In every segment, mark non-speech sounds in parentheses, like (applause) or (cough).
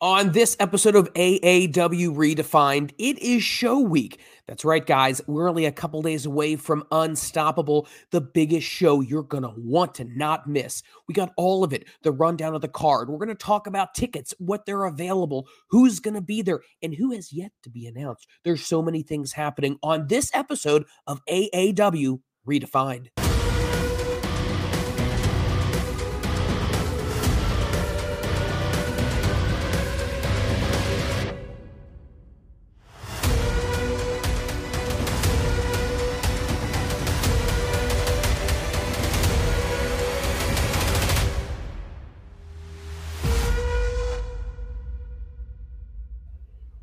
On this episode of AAW Redefined, it is show week. That's right, guys. We're only a couple days away from Unstoppable, the biggest show you're going to want to not miss. We got all of it, the rundown of the card. We're going to talk about tickets, what they're available, who's going to be there, and who has yet to be announced. There's so many things happening on this episode of AAW Redefined.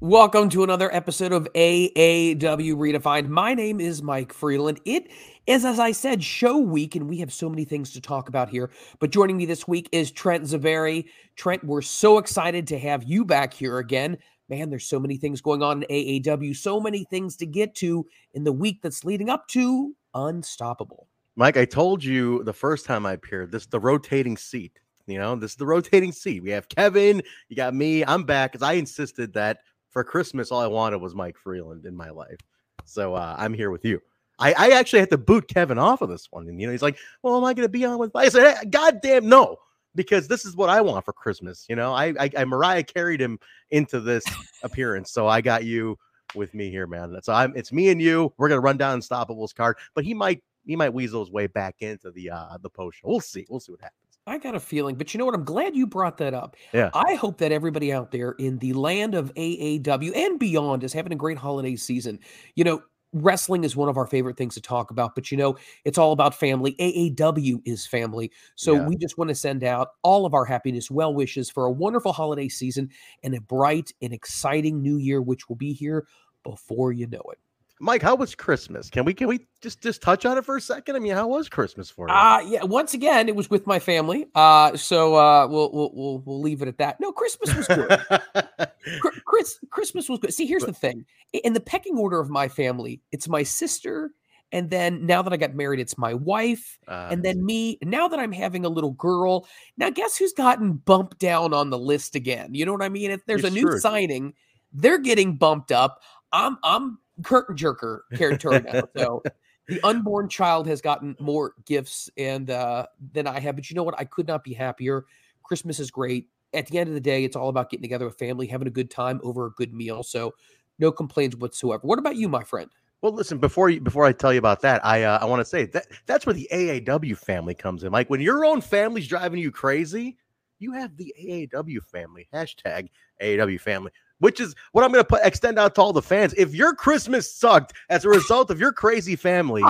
Welcome to another episode of AAW Redefined. My name is Mike Freland. It is, as I said, show week, and we have so many things to talk about here. But joining me this week is Trent Zuberi. Trent, we're so excited to have you back here again. Man, there's so many things going on in AAW, so many things to get to in the week that's leading up to Unstoppable. Mike, I told you the first time I appeared, this the rotating seat. You know, this is the rotating seat. We have Kevin, you got me. I'm back because I insisted that for Christmas, all I wanted was Mike Freland in my life. So uh, I'm here with you. I, I, actually had to boot Kevin off of this one. And, you know, he's like, well, am I going to be on with, I said, hey, God damn, no, because this is what I want for Christmas. You know, I, I, I Mariah carried him into this appearance. So I got you with me here, man. So I'm, it's me and you. We're going to run down Unstoppable's card, but he might, he might weasel his way back into the, uh, the post. We'll see. We'll see what happens. I got a feeling, but you know what? I'm glad you brought that up. Yeah. I hope that everybody out there in the land of AAW and beyond is having a great holiday season. You know, wrestling is one of our favorite things to talk about, but you know, it's all about family. AAW is family. So Yeah. we just want to send out all of our happiness, well wishes for a wonderful holiday season and a bright and exciting new year, which will be here before you know it. Mike, how was Christmas? Can we, can we just, just touch on it for a second? I mean, how was Christmas for you? Uh yeah, once again, it was with my family. Uh so uh we'll we'll we'll, we'll leave it at that. No, Christmas was good. (laughs) Chris, Christmas was good. See, here's the thing. In the pecking order of my family, it's my sister, and then now that I got married, it's my wife, Uh, and then me. Now that I'm having a little girl, now guess who's gotten bumped down on the list again? You know what I mean? If there's a new screwed. signing, they're getting bumped up. I'm I'm curtain jerker territory. So the unborn child has gotten more gifts and uh than I have. But you know what? I could not be happier. Christmas is great. At the end of the day, it's all about getting together with family, having a good time over a good meal. So no complaints whatsoever. What about you, my friend? Well, listen, before you before I tell you about that, I uh, I want to say that that's where the AAW family comes in. Like when your own family's driving you crazy, you have the AAW family hashtag AAW family, which is what I'm going to put extend out to all the fans. If your Christmas sucked as a result of your crazy family,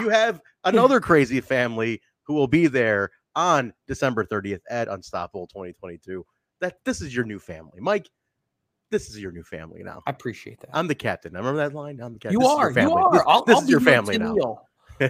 you (laughs) have another crazy family who will be there on December 30th at Unstoppable 2022. That this is your new family, Mike. This is your new family now. I appreciate that. I'm the captain. I remember that line? I'm the captain. you This are. You are. This, I'll, this I'll is your family now. (laughs)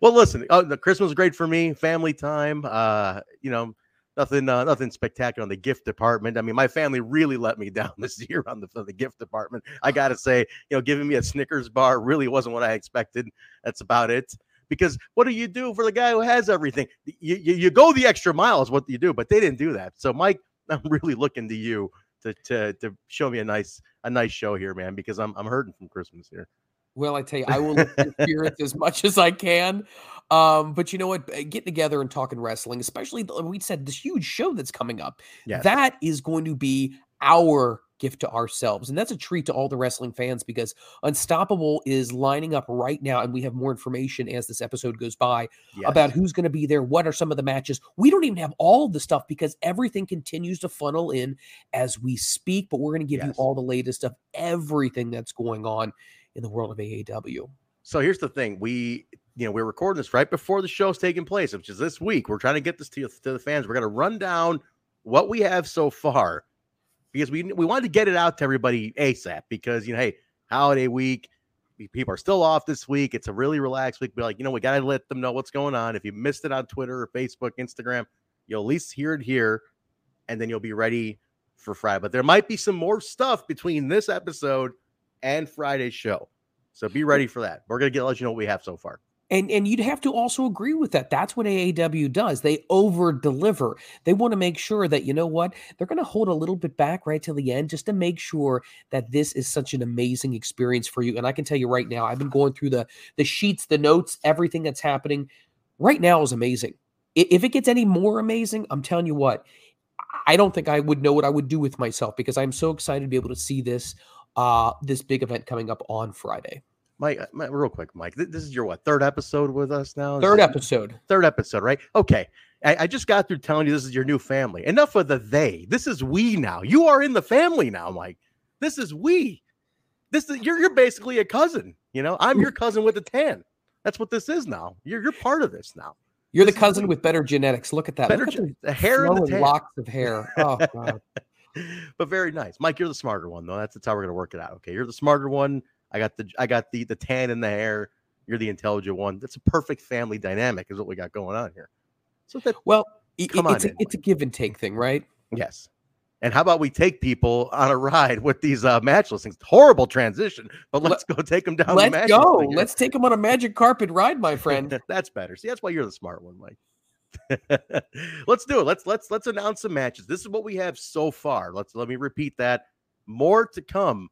well, listen. Oh, the Christmas was great for me. Family time. Uh, you know, nothing, uh, nothing spectacular on the gift department. I mean, my family really let me (laughs) down this year on the, on the gift department. I got to say, you know, giving me a Snickers bar really wasn't what I expected. That's about it. Because what do you do for the guy who has everything? You, you, you go the extra mile is what you do, but they didn't do that. So, Mike, (laughs) I'm really looking to you to to to show me a nice a nice show here, man, because I'm I'm hurting from Christmas here. Well, I tell you, I will your spirits as much as I can. Um, but you know what? Getting together and talking wrestling, especially we said this huge show that's coming up, Yes. that is going to be our gift to ourselves. And that's a treat to all the wrestling fans because Unstoppable is lining up right now. And we have more information as this episode goes by Yes. about who's going to be there, what are some of the matches. We don't even have all the stuff because everything continues to funnel in as we speak, but we're going to give you all the latest of everything that's going on in the world of AAW. So here's the thing: we, you know, we're recording this right before the show's taking place, which is this week. We're trying to get this to, to the fans. We're going to run down what we have so far because we we wanted to get it out to everybody ASAP. Because you know, hey, holiday week, people are still off this week. It's a really relaxed week. Be like, you know, we got to let them know what's going on. If you missed it on Twitter or Facebook, Instagram, you'll at least hear it here, and then you'll be ready for Friday. But there might be some more stuff between this episode and Friday's show. So be ready for that. We're gonna get let you know what we have so far. And and you'd have to also agree with that. That's what AAW does. They over deliver. They want to make sure that you know what they're going to hold a little bit back right till the end, just to make sure that this is such an amazing experience for you. And I can tell you right now, I've been going through the the sheets, the notes, everything that's happening right now is amazing. If it gets any more amazing, I'm telling you what, I don't think I would know what I would do with myself because I'm so excited to be able to see this uh this big event coming up on Friday. Mike, uh, Mike, real quick, Mike. This is your what third episode with us now? Third episode. Third episode, right? Okay. I, I, just got through telling you this is your new family. Enough of the they. This is we now. You are in the family now, Mike. This is we. This is you're you're basically a cousin. You know, I'm your cousin with a tan. That's what this is now. You're you're part of this now. You're this the cousin with better genetics. Look at that. Better Look at the, the hair and the locks of hair. Oh (laughs) god. but very nice, Mike. You're the smarter one though. That's, that's how we're gonna work it out. Okay, you're the smarter one. I got the I got the the tan in the hair. You're the intelligent one. That's a perfect family dynamic, is what we got going on here. So that well, come it's on, a, it's a give and take thing, right? Yes. And how about we take people on a ride with these uh, match listings? Horrible transition, but let's Let, go take them down. Let's the go. Let's take them on a magic carpet ride, my (laughs) friend. that's better. See, that's why you're the smart one, Mike. (laughs) let's do it. Let's let's let's announce some matches. This is what we have so far. Let's let me repeat that. More to come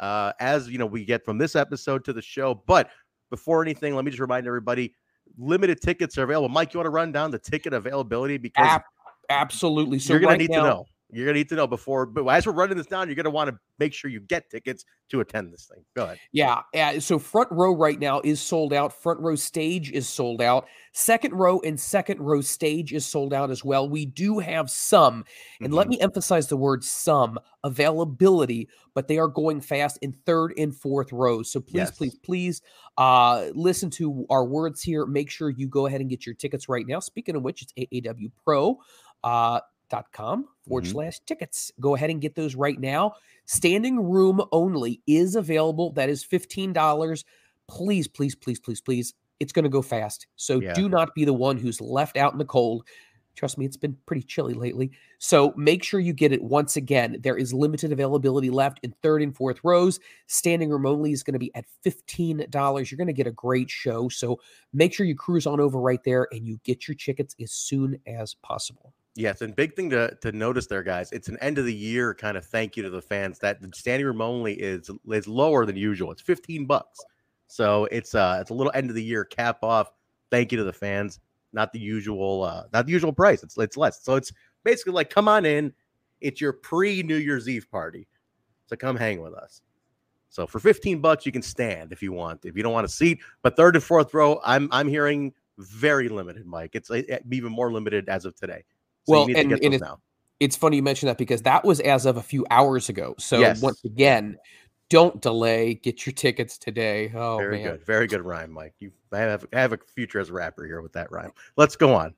uh, as you know we get from this episode to the show. But before anything, let me just remind everybody: limited tickets are available. Mike, you want to run down the ticket availability because absolutely. So you're gonna need now, to know. You're gonna need to know before, but as we're running this down, you're gonna want to make sure you get tickets to attend this thing. Go ahead. Yeah, yeah. So front row right now is sold out. Front row stage is sold out. Second row and second row stage is sold out as well. We do have some, and mm-hmm. let me emphasize the word some availability, but they are going fast in third and fourth rows. So please, yes. please, please, uh, listen to our words here. Make sure you go ahead and get your tickets right now. Speaking of which, it's AAW Pro. Uh, dot com forward mm-hmm. slash tickets. Go ahead and get those right now. Standing room only is available. That is $15. Please, please, please, please, please. It's going to go fast. So yeah. do not be the one who's left out in the cold. Trust me, it's been pretty chilly lately. So make sure you get it once again. There is limited availability left in third and fourth rows. Standing room only is going to be at $15. You're going to get a great show. So make sure you cruise on over right there and you get your tickets as soon as possible. Yes, and big thing to to notice there, guys. It's an end of the year kind of thank you to the fans. That the standing room only is is lower than usual. It's fifteen bucks, so it's uh it's a little end of the year cap off. Thank you to the fans. Not the usual uh not the usual price. It's it's less. So it's basically like come on in. It's your pre New Year's Eve party, so come hang with us. So for fifteen bucks, you can stand if you want. If you don't want a seat, but third and fourth row, I'm I'm hearing very limited, Mike. It's even more limited as of today. So well, and, and it's, it's funny you mention that because that was as of a few hours ago. So yes. once again, don't delay. Get your tickets today. Oh, very man. good, very good rhyme, Mike. You have have a future as a rapper here with that rhyme. Let's go on.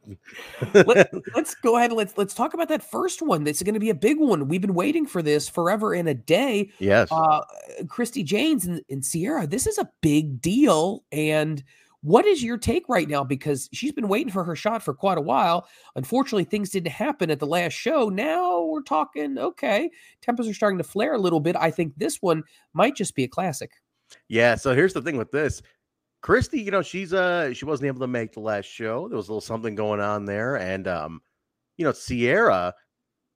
Let, (laughs) us go ahead. let's let's talk about that first one. This is going to be a big one. We've been waiting for this forever and a day. Yes, uh, Christy Janes and, and Sierra. This is a big deal, and what is your take right now? Because she's been waiting for her shot for quite a while. Unfortunately, things didn't happen at the last show. Now we're talking, okay, tempers are starting to flare a little bit. I think this one might just be a classic. Yeah. So here's the thing with this. Christy, you know, she's uh she wasn't able to make the last show. There was a little something going on there. And um, you know, Sierra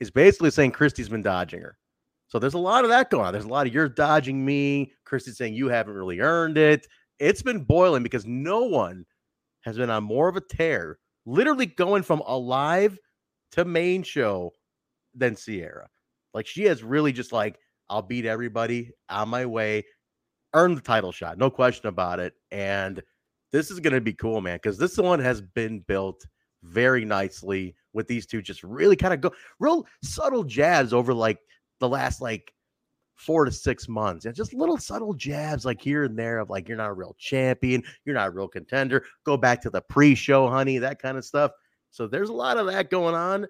is basically saying Christy's been dodging her. So there's a lot of that going on. There's a lot of you're dodging me. Christy's saying you haven't really earned it it's been boiling because no one has been on more of a tear, literally going from alive to main show than Sierra. Like she has really just like, I'll beat everybody on my way, earn the title shot, no question about it. And this is to be cool, man, because this one has been built very nicely with these two just really kind of go real subtle jabs over like the last like four to six months. And just little subtle jabs like here and there of like, you're not a real champion, you're not a real contender. Go back to the pre show, honey, that kind of stuff. So there's a lot of that going on.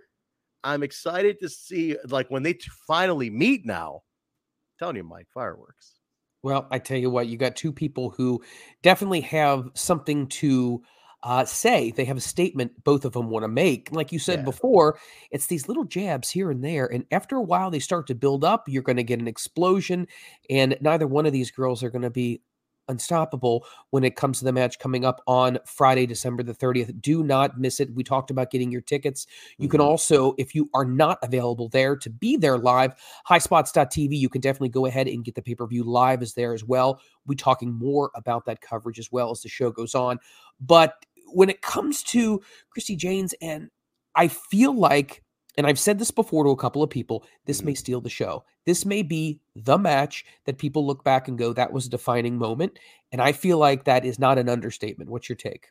I'm excited to see like when they t- finally meet now. I'm telling you, Mike, fireworks. Well, I tell you what, you got two people who definitely have something to uh, say they have a statement both of them want to make. Like you said yeah. before, it's these little jabs here and there. And after a while, they start to build up. You're going to get an explosion. And neither one of these girls are going to be unstoppable when it comes to the match coming up on Friday, December the 30th. Do not miss it. We talked about getting your tickets. You can Mhm. also, if you are not available there to be there live, highspots.tv, you can definitely go ahead and get the pay per view live is there as well. We'll be talking more about that coverage as well as the show goes on. But when it comes to Christy Janes, and I feel like, and I've said this before to a couple of people, this may mm-hmm. steal the show. This may be the match that people look back and go, that was a defining moment. And I feel like that is not an understatement. What's your take?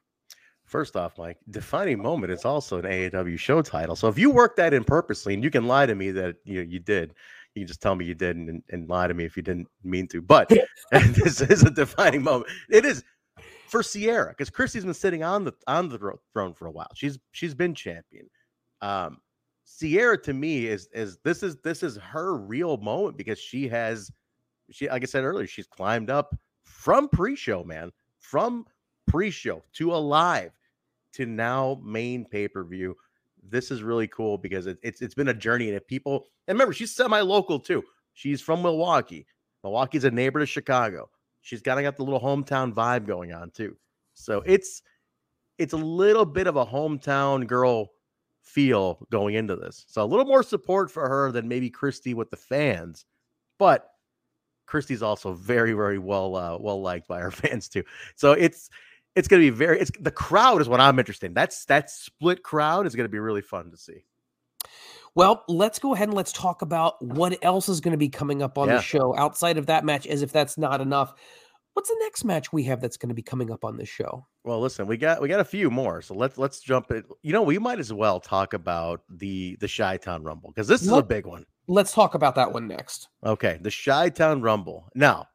First off, Mike, defining moment is also an AAW show title. So if you work that in purposely, and you can lie to me that you you did, you can just tell me you did and, and lie to me if you didn't mean to. But (laughs) this is a defining moment. It is for Sierra because Christy's been sitting on the on the throne for a while. She's she's been champion. Um, Sierra to me is is this is this is her real moment because she has she like I said earlier, she's climbed up from pre-show, man, from pre-show to alive to now main pay-per-view. This is really cool because it, it's it's been a journey and if people and remember she's semi-local too. She's from Milwaukee. Milwaukee's a neighbor to Chicago. She's kind of got the little hometown vibe going on too. So it's it's a little bit of a hometown girl feel going into this. So a little more support for her than maybe Christy with the fans, but Christy's also very very well uh, well liked by her (laughs) fans too. So it's it's going to be very it's the crowd is what I'm interested in. That's that split crowd is going to be really fun to see. Well, let's go ahead and let's talk about what else is going to be coming up on Yeah. the show outside of that match, as if that's not enough. What's the next match we have that's going to be coming up on this show? Well, listen, we got we got a few more, so let's let's jump in. You know, we might as well talk about the the Chi Town Rumble because this is a big one. Let's talk about that one next. Okay, the Chi Town Rumble. Now,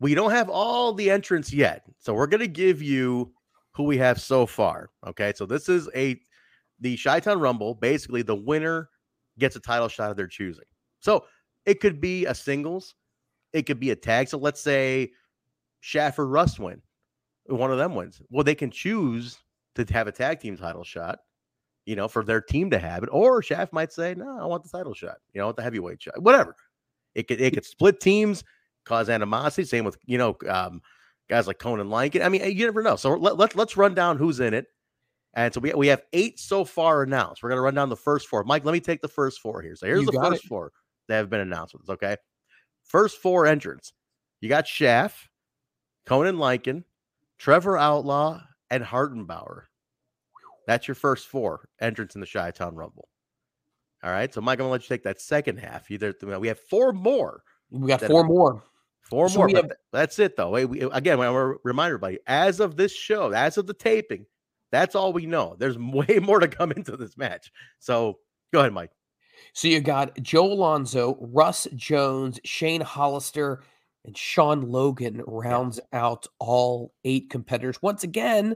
we don't have all the entrants yet, so we're gonna give you who we have so far. Okay, so this is a the Chi Town Rumble. Basically, the winner gets a title shot of their choosing. So it could be a singles, it could be a tag. So let's say Shaft or Russ win, one of them wins. Well, they can choose to have a tag team title shot. You know, for their team to have it, or Shaft might say, "No, I want the title shot. You know, I want the heavyweight shot. Whatever." It could it could split teams, cause animosity. Same with you know um, guys like Conan Lincoln. I mean, you never know. So let, let let's run down who's in it. And so we we have eight so far announced. We're gonna run down the first four. Mike, let me take the first four here. So here's You the first it. four that have been announced. with us, Okay, first four entrants. You got Shaft, Conan Lincoln, Trevor Outlaw, and Hartenbauer. That's your first four entrants in the Chi Town Rumble. All right. So Mike, I'm gonna let you take that second half. Either we have four more. We got four more. Four So more. have- that's it, though. Wait, we, again, I want to remind everybody as of this show, as of the taping, that's all we know. There's (laughs) way more to come into this match. So go ahead, Mike. So you got Joe Alonzo, Russ Jones, Shane Hollister, and Sean Logan rounds out all eight competitors. Once again,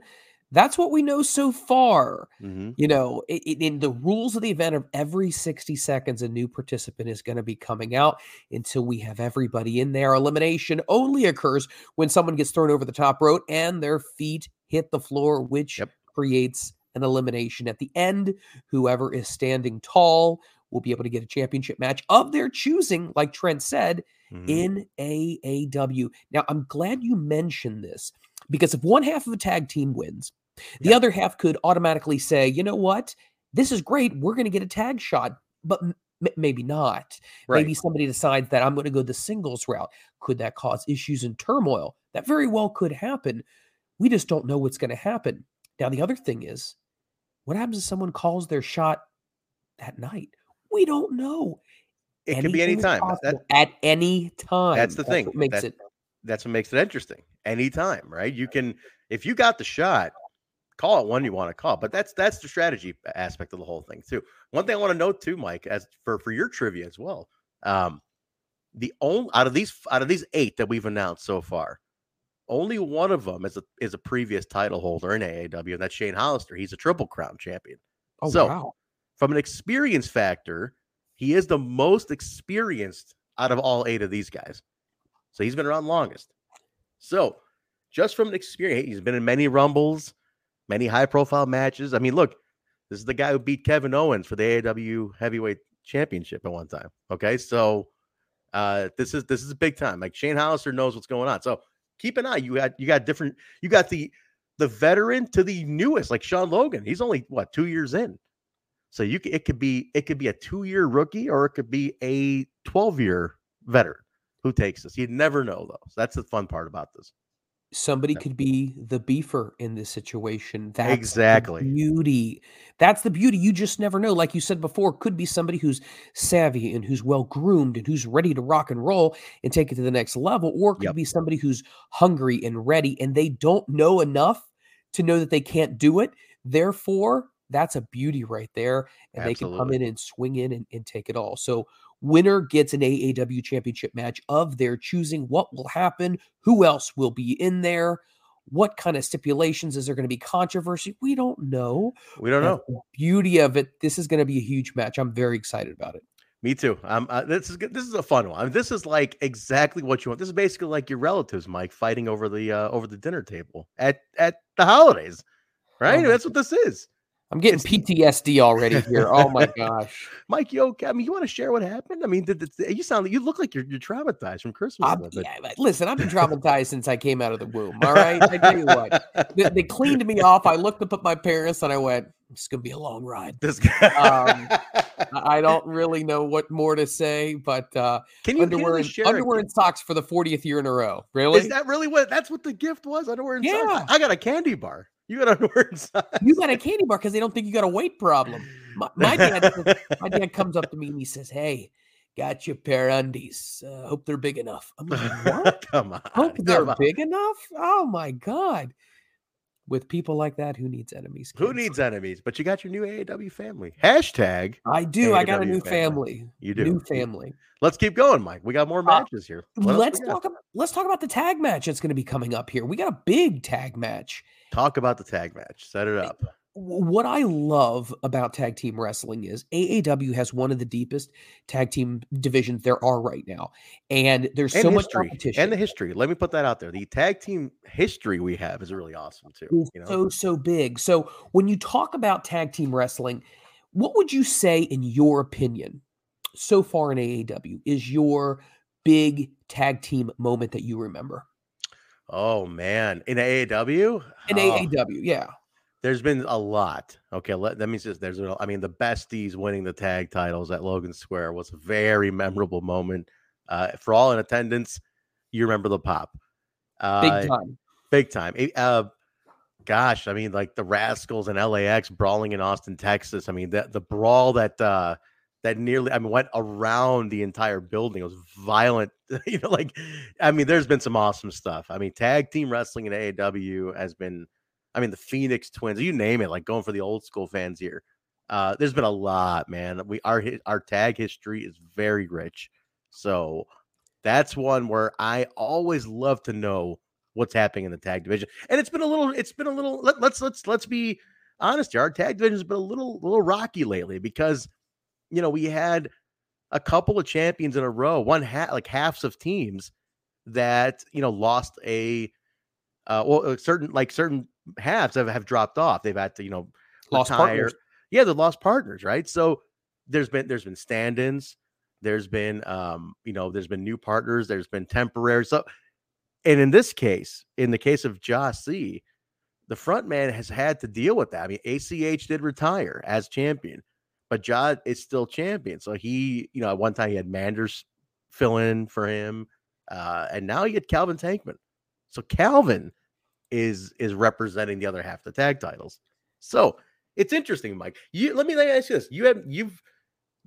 that's what we know so far. Mm-hmm. You know, i- i- in the rules of the event of every 60 seconds, a new participant is going to be coming out until we have everybody in there. Elimination only occurs when someone gets thrown over the top rope and their feet hit the floor, which Yep. Creates an elimination at the end. Whoever is standing tall will be able to get a championship match of their choosing, like Trent said, Mm-hmm. in AAW. Now, I'm glad you mentioned this because if one half of a tag team wins, the Yeah. other half could automatically say, you know what? This is great. We're going to get a tag shot, but m- maybe not. right. Maybe somebody decides that I'm going to go the singles route. Could that cause issues and turmoil? That very well could happen. We just don't know what's going to happen. Now, the other thing is, what happens if someone calls their shot that night? We don't know. it could be Anything is anytime. That, possible at any time. That's the thing. What makes That- it that's what makes it interesting. Anytime, right? You can, if you got the shot, call it one you want to call. But that's that's the strategy aspect of the whole thing too. One thing I want to note too, Mike, as for for your trivia as well. Um, the only out of these out of these eight that we've announced so far, only one of them is a is a previous title holder in AAW, and that's Shane Hollister. He's a triple crown champion. Oh So, wow. From an experience factor, he is the most experienced out of all eight of these guys. So he's been around longest. So just from an experience, he's been in many rumbles, many high profile matches. I mean, look, this is the guy who beat Kevin Owens for the AAW heavyweight championship at one time. Okay. So uh this is this is a big time. Like Shane Hollister knows what's going on. So keep an eye. You got you got different. You got the the veteran to the newest, like Sean Logan. He's only what two years in. So you it could be it could be a two year rookie or it could be a twelve year veteran who takes this. You never know though. So that's the fun part about this. Somebody could be the beefer in this situation. That's the Exactly. beauty. That's the beauty. You just never know. Like you said before, could be somebody who's savvy and who's well groomed and who's ready to rock and roll and take it to the next level, or it could Yep. be somebody who's hungry and ready and they don't know enough to know that they can't do it. Therefore, that's a beauty right there. And they can come in and swing in and, and take it all. So, winner gets an AAW championship match of their choosing. What will happen? Who else will be in there? What kind of stipulations is there going to be controversy? We don't know. We don't know. The beauty of it. This is going to be a huge match. I'm very excited about it. Me too. Um, uh, this is good. This is a fun one. I mean, this is like exactly what you want. This is basically like your relatives, Mike, fighting over the uh, over the dinner table at at the holidays, right? my That's what this is. I'm getting PTSD already here. Oh my (laughs) gosh. Mike, you? I mean, you want to share what happened? I mean, did, did- you sound like you look like you're you're traumatized from Christmas. yeah, listen, I've been traumatized since I came out of the womb. All right. I tell you what, they, they (laughs) cleaned me off. I looked up at my parents and I went, it's going to be a long ride. This guy. Um, (laughs) I don't really know what more to say, but uh, can you can you underwear, and, share underwear and socks for the 40th year in a row. Really? Is that really what? That's what the gift was? Underwear and socks? Yeah. I got a candy bar. You got underwear and socks. you got a (laughs) candy bar because they don't think you got a weight problem. My, (laughs) my dad, my dad comes up to me and he says, "Hey, got you a pair of undies. Uh, hope they're big enough." I'm like, "What? (laughs) come on. hope they're on. big enough?" Oh my god! With people like that, who needs enemies? Who needs enemies? But you got your new AAW family. Hashtag I do. I got a new family. family. You do. New family. Let's keep going, Mike. We got more Uh, matches here. What Let's talk. About, let's talk about the tag match that's going to be coming up here. We got a big tag match. Talk about the tag match. Set it up. What I love about tag team wrestling is AAW has one of the deepest tag team divisions there are right now, and there's And so much competition. And the history. Let me put that out there. The tag team history we have is really awesome too. You know, so so big. So when you talk about tag team wrestling, what would you say in your opinion so far in AAW is your big tag team moment that you remember? Oh man, in AAW, In Oh, AAW, yeah. there's been a lot. Okay, let, that means just there's. a- I mean, the besties winning the tag titles at Logan Square was a very memorable moment. Uh, for all in attendance, you remember the pop. Big Uh, time. big time. Uh, gosh, I mean, like the Rascals and LAX brawling in Austin, Texas. I mean, that the brawl that uh that nearly I mean went around the entire building. It was violent. (laughs) you know, like I mean, there's been some awesome stuff. I mean, tag team wrestling in AAW has been. I mean, the Phoenix Twins, you name it, like going for the old school fans here. Uh, there's been a lot, man. We our our tag history is very rich, so that's one where I always love to know what's happening in the tag division. And it's been a little, it's been a little. Let, let's let's let's be honest here. Our tag division has been a little little rocky lately because you know we had a couple of champions in a row, one hat like halves of teams that you know lost a uh well uh, certain like certain halves have, have dropped off. They've had to you know Lost retire. partners. Yeah, they lost partners, right? So there's been there's been stand-ins, there's been um, you know, there's been new partners, there's been temporary. So and in this case, in the case of Josh C, the front man has had to deal with that. I mean, ACH did retire as champion, but Ja is still champion. So he, you know, at one time he had Manders fill in for him. Uh, and now he had Calvin Tankman. So Calvin is is representing the other half the tag titles. So it's interesting, Mike. You let me let me ask you this: you have you've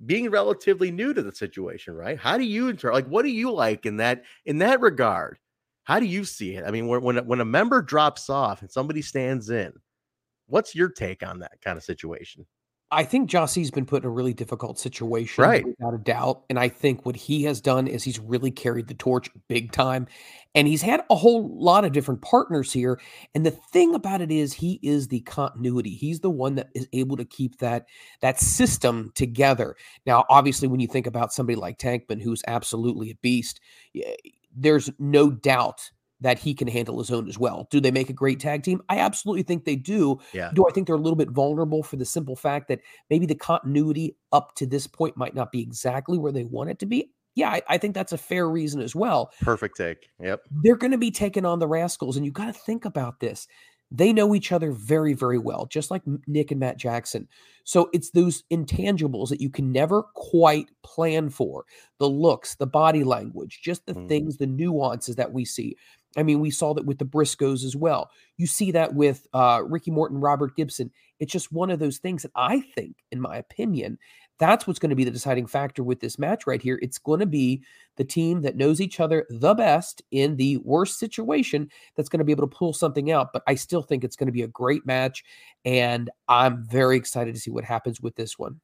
being relatively new to the situation, right? How do you inter like what do you like in that in that regard? How do you see it? I mean, when when a member drops off and somebody stands in, what's your take on that kind of situation? I think Jossie's been put in a really difficult situation, Right. without a doubt. And I think what he has done is he's really carried the torch big time. And he's had a whole lot of different partners here. And the thing about it is he is the continuity. He's the one that is able to keep that that system together. Now, obviously, when you think about somebody like Tankman, who's absolutely a beast, there's no doubt that he can handle his own as well. Do they make a great tag team? I absolutely think they do. Yeah. Do I think they're a little bit vulnerable for the simple fact that maybe the continuity up to this point might not be exactly where they want it to be? Yeah, I, I think that's a fair reason as well. Perfect take. Yep. They're going to be taking on the Rascals, and you got to think about this. They know each other very, very well, just like Nick and Matt Jackson. So it's those intangibles that you can never quite plan for the looks, the body language, just the mm. things, the nuances that we see. I mean, we saw that with the Briscoes as well. You see that with uh, Ricky Morton, Robert Gibson. It's just one of those things that I think, in my opinion, that's what's going to be the deciding factor with this match right here. It's going to be the team that knows each other the best in the worst situation that's going to be able to pull something out. But I still think it's going to be a great match. And I'm very excited to see what happens with this one.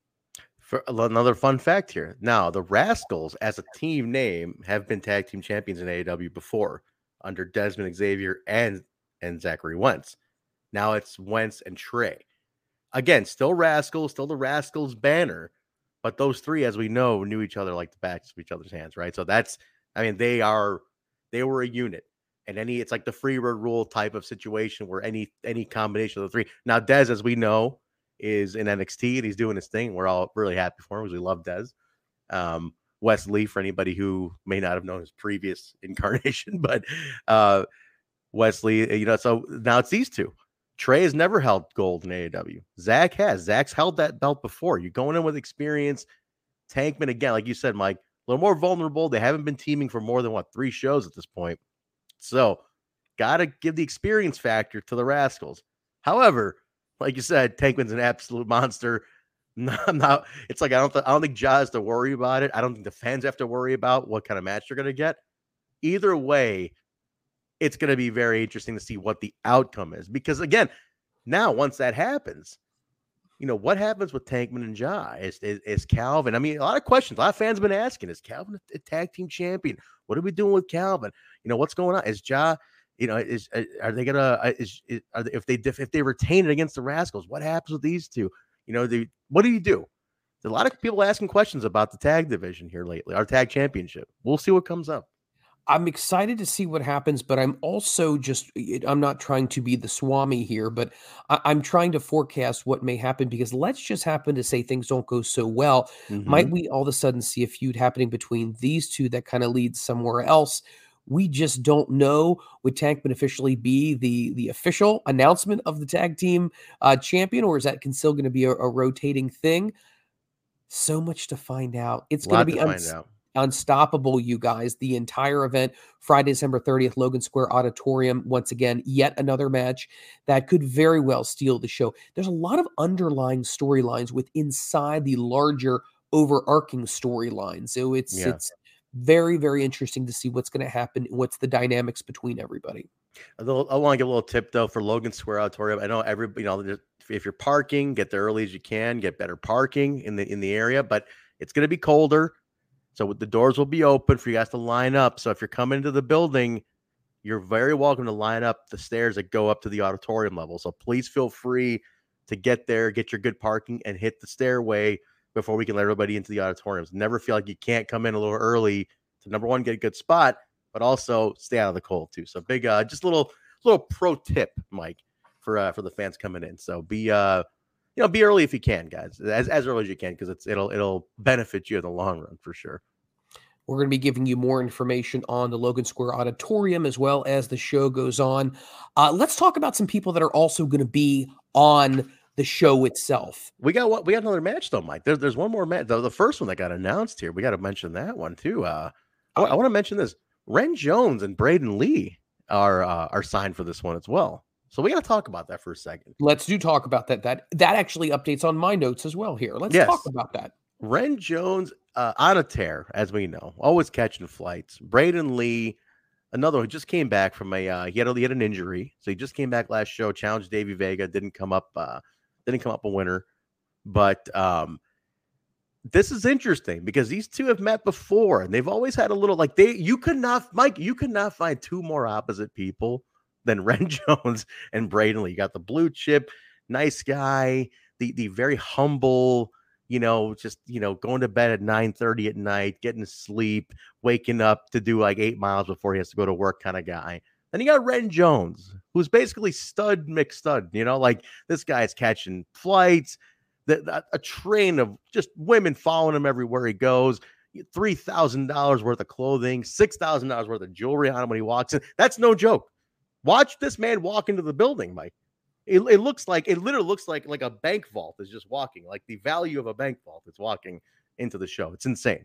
For another fun fact here. Now, the Rascals as a team name have been tag team champions in AAW before under Desmond Xavier and and Zachary Wentz. Now it's Wentz and Trey. Again, still Rascals, still the Rascals banner, but those three, as we know, knew each other like the backs of each other's hands, right? So that's, I mean, they are, they were a unit, and any, it's like the free bird rule type of situation where any any combination of the three. Now, Dez, as we know, is in NXT and he's doing his thing. We're all really happy for him because we love Dez. Um, Wes Lee, for anybody who may not have known his previous (laughs) incarnation, but uh, Wes Lee, you know, so now it's these two. Trey has never held gold in AAW. Zach has. Zach's held that belt before. You're going in with experience. Tankman, again, like you said, Mike, a little more vulnerable. They haven't been teaming for more than what three shows at this point. So, got to give the experience factor to the Rascals. However, like you said, Tankman's an absolute monster. Not, not it's like I don't th- I don't think Ja has to worry about it. I don't think the fans have to worry about what kind of match they're going to get. Either way, it's going to be very interesting to see what the outcome is. Because again, now once that happens, you know what happens with Tankman and Ja? Is, is, is Calvin? I mean, a lot of questions. A lot of fans have been asking: Is Calvin a, tag team champion? What are we doing with Calvin? You know what's going on? Is Ja? You know, is uh, are they gonna? Uh, is, is are they, if they if they retain it against the Rascals? What happens with these two? You know, the what do you do? There's a lot of people asking questions about the tag division here lately, our tag championship. We'll see what comes up. I'm excited to see what happens, but I'm also just, I'm not trying to be the Swami here, but I, am trying to forecast what may happen because let's just happen to say things don't go so well. Mm-hmm. Might we all of a sudden see a feud happening between these two that kind of leads somewhere else? We just don't know. Would Tankman officially be the the official announcement of the tag team uh, champion, or is that still going to be a, a, rotating thing? So much to find out. It's going to be uns- unstoppable, you guys. The entire event, Friday, December 30th, Logan Square Auditorium. Once again, yet another match that could very well steal the show. There's a lot of underlying storylines with inside the larger overarching storyline. So it's yeah. it's very very interesting to see what's going to happen. What's the dynamics between everybody. I want to give a little tip though for Logan Square Auditorium. I know every you know if you're parking, get there early as you can, get better parking in the in the area, but it's going to be colder. So the doors will be open for you guys to line up. So if you're coming into the building, you're very welcome to line up the stairs that go up to the auditorium level. So please feel free to get there, get your good parking, and hit the stairway before we can let everybody into the auditoriums. Never feel like you can't come in a little early to number one, get a good spot, but also stay out of the cold too. So big, uh, just a little little pro tip, Mike, for uh, for the fans coming in. So be uh you know, be early if you can, guys, as, as early as you can, because it's it'll it'll benefit you in the long run for sure. We're going to be giving you more information on the Logan Square Auditorium as well as the show goes on. Uh, let's talk about some people that are also going to be on the show itself. We got what we got another match though, Mike. There's there's one more match. The, the first one that got announced here. We got to mention that one too. Uh, I, I want to mention this. Ren Jones and Braden Lee are uh, are signed for this one as well. So we got to talk about that for a second. Let's do talk about that. That that actually updates on my notes as well here. Let's yes. talk about that. Ren Jones uh, on a tear, as we know, always catching flights. Braden Lee, another one just came back from a uh, he had he had an injury, so he just came back last show. Challenged Davey Vega, didn't come up, uh, didn't come up a winner. But um, this is interesting because these two have met before, and they've always had a little like they. You could not, Mike, you could not find two more opposite people than (laughs) Ren Jones and Braden Lee. You got the blue chip, nice guy, the the very humble, you know, just you know, going to bed at 9 30 at night, getting sleep, waking up to do like eight miles before he has to go to work kind of guy. Then you got Ren Jones, who's basically stud mixed stud, you know, like this guy's catching flights, the, a train of just women following him everywhere he goes three thousand dollars worth of clothing, six thousand dollars worth of jewelry on him when he walks in. That's no joke. Watch this man walk into the building, Mike. It, it looks like it literally looks like like a bank vault is just walking, like the value of a bank vault. is walking into the show. It's insane.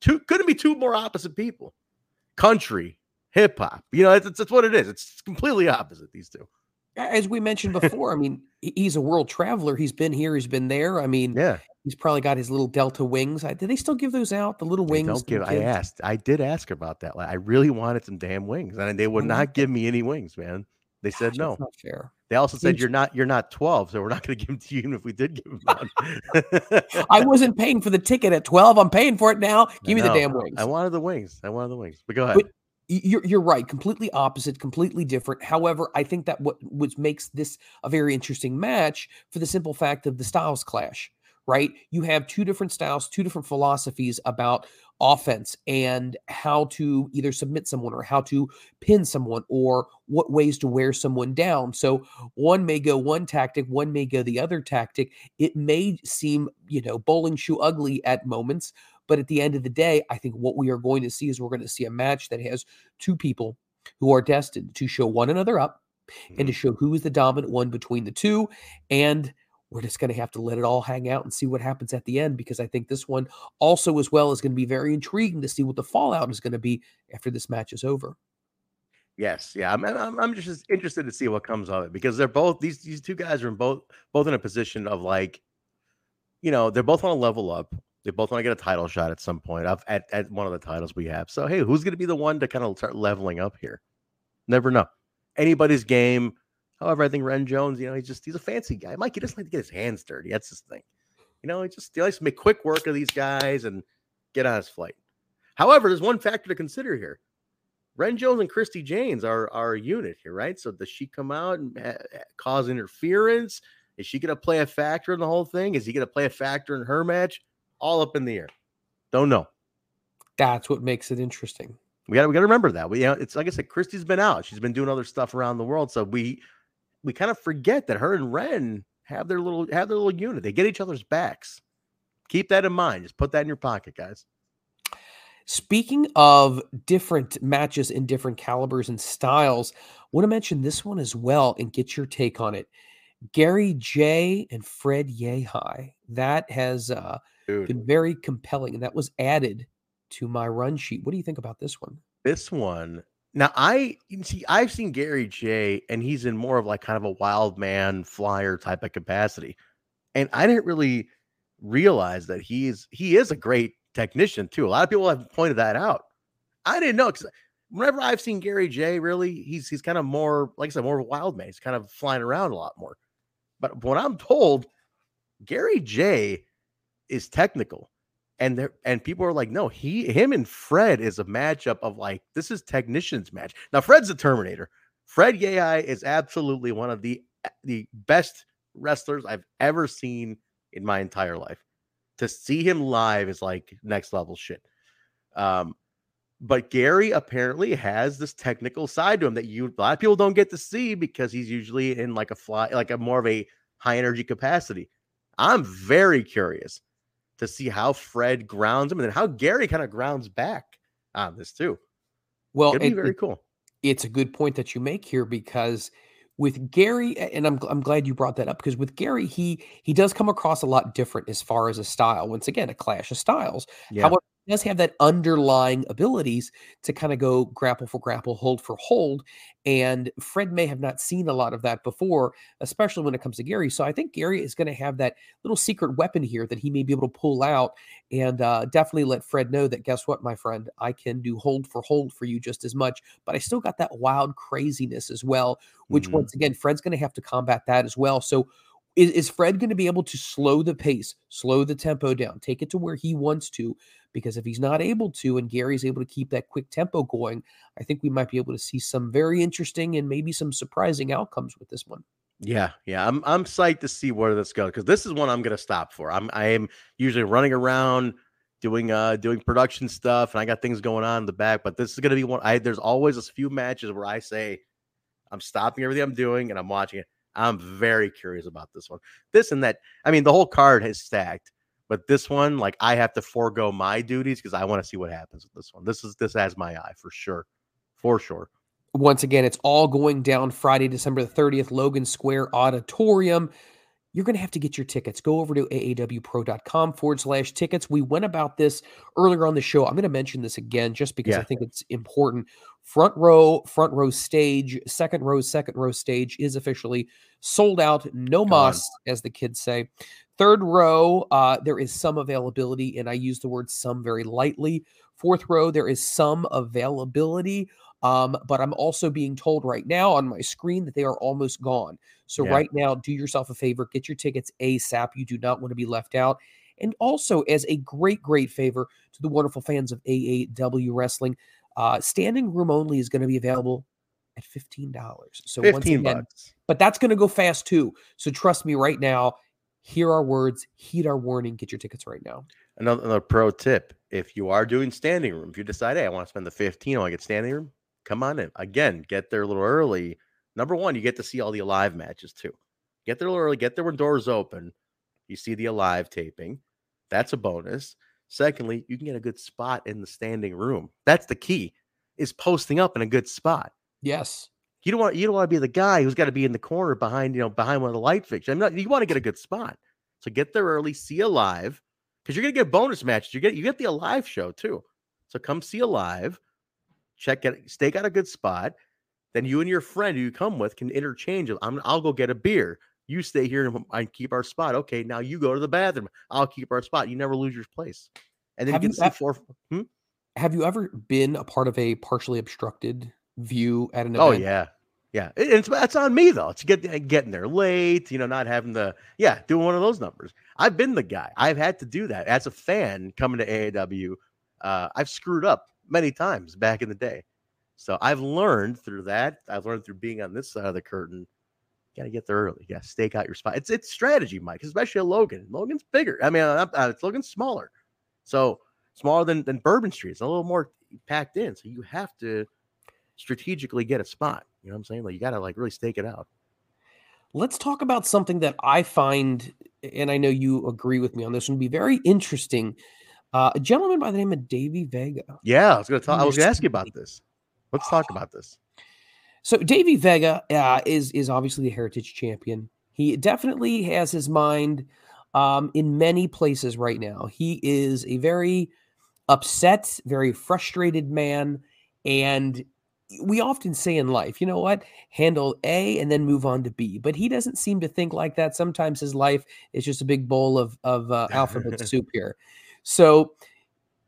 Two couldn't be two more opposite people. Country, hip hop. You know, it's, it's what it is. It's completely opposite. These two. As we mentioned before, I mean, he's a world traveler. He's been here. He's been there. I mean, yeah, he's probably got his little Delta wings. I, did they still give those out? The little wings. don't give. I asked. I did ask about that. Like, I really wanted some damn wings, and they would not give me any wings, man. They Gosh, said no. not fair. They also said you're not you're not 12, so we're not going (laughs) to give them to you even if we did give them. (laughs) I wasn't paying for the ticket at 12. I'm paying for it now. Give me the damn wings. I wanted the wings. I wanted the wings. But go ahead. But you're you're right. Completely opposite. Completely different. However, I think that what what makes this a very interesting match for the simple fact of the styles clash. Right? You have two different styles, two different philosophies about offense and how to either submit someone or how to pin someone or what ways to wear someone down. So one may go one tactic, one may go the other tactic. It may seem, you know, bowling shoe ugly at moments, but at the end of the day, I think what we are going to see is we're going to see a match that has two people who are destined to show one another up mm-hmm. and to show who is the dominant one between the two. And we're just going to have to let it all hang out and see what happens at the end because I think this one also as well is going to be very intriguing to see what the fallout is going to be after this match is over. Yes, yeah, I'm, I'm, I'm just interested to see what comes of it because they're both these these two guys are in both both in a position of like, you know, they're both on a level up. They both want to get a title shot at some point at, at, at one of the titles we have. So hey, who's going to be the one to kind of start leveling up here? Never know. Anybody's game However, I think Ren Jones, you know, he's just he's a fancy guy. Mike, he doesn't like to get his hands dirty. That's his thing. You know, he just he likes to make quick work of these guys and get on his flight. However, there's one factor to consider here. Ren Jones and Christy Janes are, a unit here, right? So does she come out and ha- cause interference? Is she going to play a factor in the whole thing? Is he going to play a factor in her match? All up in the air. Don't know. That's what makes it interesting. We got we got to remember that. We you know, it's like I said, Christy's been out. She's been doing other stuff around the world, so we we kind of forget that her and Ren have their little have their little unit. They get each other's backs. Keep that in mind. Just put that in your pocket, guys. Speaking of different matches in different calibers and styles, I want to mention this one as well and get your take on it. Gary Jay and Fred Yehi. That has uh, been very compelling, and that was added to my run sheet. What do you think about this one? This one now I see I've seen Gary Jay and he's in more of like kind of a wild man flyer type of capacity. And I didn't really realize that he is he is a great technician too. A lot of people have pointed that out. I didn't know because whenever I've seen Gary Jay, really, he's he's kind of more, like I said, more of a wild man. He's kind of flying around a lot more. But what I'm told, Gary Jay is technical and there and people are like, no, he him and Fred is a matchup of like this is technicians match. Now Fred's a Terminator. Fred Yehi is absolutely one of the the best wrestlers I've ever seen in my entire life. To see him live is like next level shit. Um, but Gary apparently has this technical side to him that you a lot of people don't get to see because he's usually in like a fly, like a more of a high energy capacity. I'm very curious to see how Fred grounds him and then how Gary kind of grounds back on this too. Well, it'd be it, very cool. It's a good point that you make here because with Gary, and I'm I'm glad you brought that up because with Gary, he he does come across a lot different as far as a style. Once again, a clash of styles. Yeah. However, does have that underlying abilities to kind of go grapple for grapple, hold for hold. And Fred may have not seen a lot of that before, especially when it comes to Gary. So I think Gary is going to have that little secret weapon here that he may be able to pull out and uh, definitely let Fred know that, guess what, my friend, I can do hold for hold for you just as much, but I still got that wild craziness as well, which mm-hmm. once again, Fred's going to have to combat that as well. So is, is Fred going to be able to slow the pace, slow the tempo down, take it to where he wants to? Because if he's not able to, and Gary's able to keep that quick tempo going, I think we might be able to see some very interesting and maybe some surprising outcomes with this one. Yeah, yeah, I'm I'm psyched to see where this goes because this is one I'm going to stop for. I'm I am usually running around doing uh doing production stuff and I got things going on in the back, but this is going to be one. I there's always a few matches where I say I'm stopping everything I'm doing and I'm watching it. I'm very curious about this one. This and that. I mean, the whole card is stacked. But this one, like I have to forego my duties because I want to see what happens with this one. This is this has my eye for sure. For sure. Once again, it's all going down Friday, December the 30th, Logan Square Auditorium you're going to have to get your tickets. Go over to aawpro.com forward slash tickets. We went about this earlier on the show. I'm going to mention this again just because yeah. I think it's important. Front row, front row stage, second row, second row stage is officially sold out. No muss, as the kids say. Third row, uh, there is some availability, and I use the word some very lightly. Fourth row, there is some availability. Um, but I'm also being told right now on my screen that they are almost gone. So, yeah. right now, do yourself a favor, get your tickets ASAP. You do not want to be left out. And also, as a great, great favor to the wonderful fans of AAW Wrestling, uh, standing room only is going to be available at $15. So, 15 once again, bucks. but that's going to go fast too. So, trust me right now. Hear our words, heed our warning, get your tickets right now. Another, another pro tip if you are doing standing room, if you decide, hey, I want to spend the 15, I want to get standing room, come on in. Again, get there a little early. Number one, you get to see all the alive matches too. Get there a little early, get there when doors open. You see the alive taping. That's a bonus. Secondly, you can get a good spot in the standing room. That's the key, is posting up in a good spot. Yes. You don't want you don't want to be the guy who's got to be in the corner behind, you know, behind one of the light fixtures. I mean, you want to get a good spot. So get there early, see alive, because you're gonna get bonus matches. You get you get the alive show too. So come see alive check it, stake out a good spot. Then you and your friend who you come with can interchange. I'm, I'll go get a beer. You stay here and I keep our spot. Okay, now you go to the bathroom. I'll keep our spot. You never lose your place. And then have you can you, see four. Hmm? Have you ever been a part of a partially obstructed view at an oh, event? Oh yeah, yeah. It, it's that's on me though. It's get getting there late. You know, not having the yeah, doing one of those numbers. I've been the guy. I've had to do that as a fan coming to AAW. Uh, I've screwed up many times back in the day. So I've learned through that. I've learned through being on this side of the curtain. You got to get there early. You got to stake out your spot. It's it's strategy, Mike, especially Logan. Logan's bigger. I mean, uh, uh, Logan's smaller, so smaller than than Bourbon Street. It's a little more packed in. So you have to strategically get a spot. You know what I'm saying? Like you got to like really stake it out. Let's talk about something that I find, and I know you agree with me on this one, be very interesting uh, a gentleman by the name of Davey Vega. Yeah, I was going to talk. I was going to ask you about this. Let's talk about this. So Davey Vega uh, is is obviously the heritage champion. He definitely has his mind um, in many places right now. He is a very upset, very frustrated man, and we often say in life, you know what, handle A and then move on to B. But he doesn't seem to think like that. Sometimes his life is just a big bowl of of uh, (laughs) alphabet soup here. So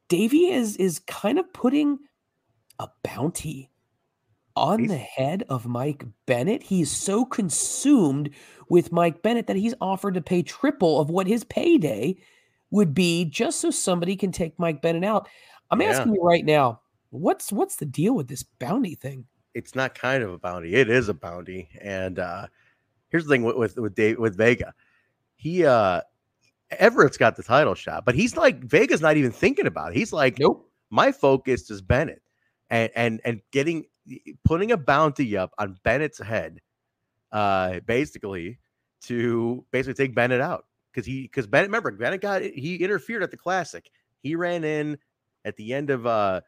Davey is is kind of putting a bounty on the head of Mike Bennett. He's so consumed with Mike Bennett that he's offered to pay triple of what his payday would be just so somebody can take Mike Bennett out. I'm yeah. asking you right now, what's what's the deal with this bounty thing? It's not kind of a bounty. It is a bounty. And uh here's the thing with with with, Dave, with Vega. He uh Everett's got the title shot, but he's like Vega's not even thinking about it. He's like, nope. My focus is Bennett, and and and getting putting a bounty up on Bennett's head, uh, basically to basically take Bennett out because he because Bennett remember Bennett got he interfered at the classic. He ran in at the end of uh,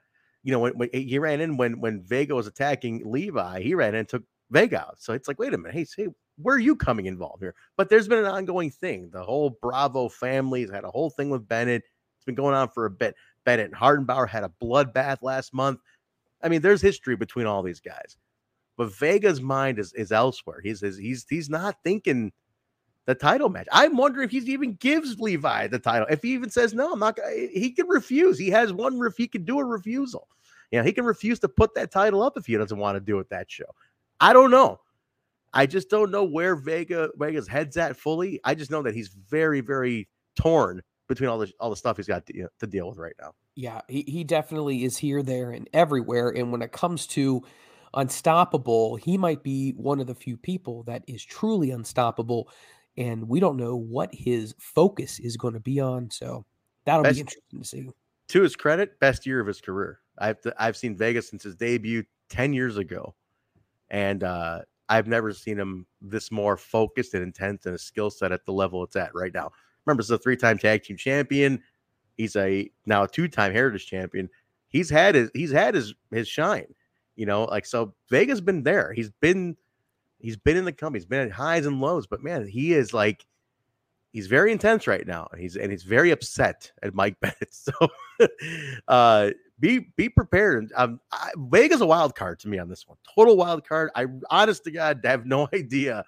you know when, when he ran in when when Vega was attacking Levi, he ran in and took Vega out. So it's like, wait a minute, hey, hey, where are you coming involved here? But there's been an ongoing thing. The whole Bravo family has had a whole thing with Bennett. It's been going on for a bit. Bennett and Hardenbauer had a bloodbath last month. I mean, there's history between all these guys. But Vega's mind is is elsewhere. He's he's he's not thinking the title match. I'm wondering if he even gives Levi the title. If he even says no, I'm not. He can refuse. He has one. Ref, he can do a refusal. You know, he can refuse to put that title up if he doesn't want to do it that show. I don't know. I just don't know where Vega Vega's head's at fully. I just know that he's very, very torn between all the all the stuff he's got to, you know, to deal with right now. Yeah, he, he definitely is here, there, and everywhere. And when it comes to unstoppable, he might be one of the few people that is truly unstoppable. And we don't know what his focus is going to be on. So that'll best, be interesting to see. To his credit, best year of his career. I've I've seen Vegas since his debut 10 years ago. And uh I've never seen him this more focused and intense and a skill set at the level it's at right now. Remember, he's a three-time tag team champion. He's a now a two-time heritage champion. He's had his he's had his his shine. You know, like so Vega's been there. He's been he's been in the company, he's been at highs and lows, but man, he is like he's very intense right now. He's and he's very upset at Mike (laughs) Bennett. So uh be be prepared. Um, I, Vega's a wild card to me on this one. Total wild card. I honest to God have no (laughs) idea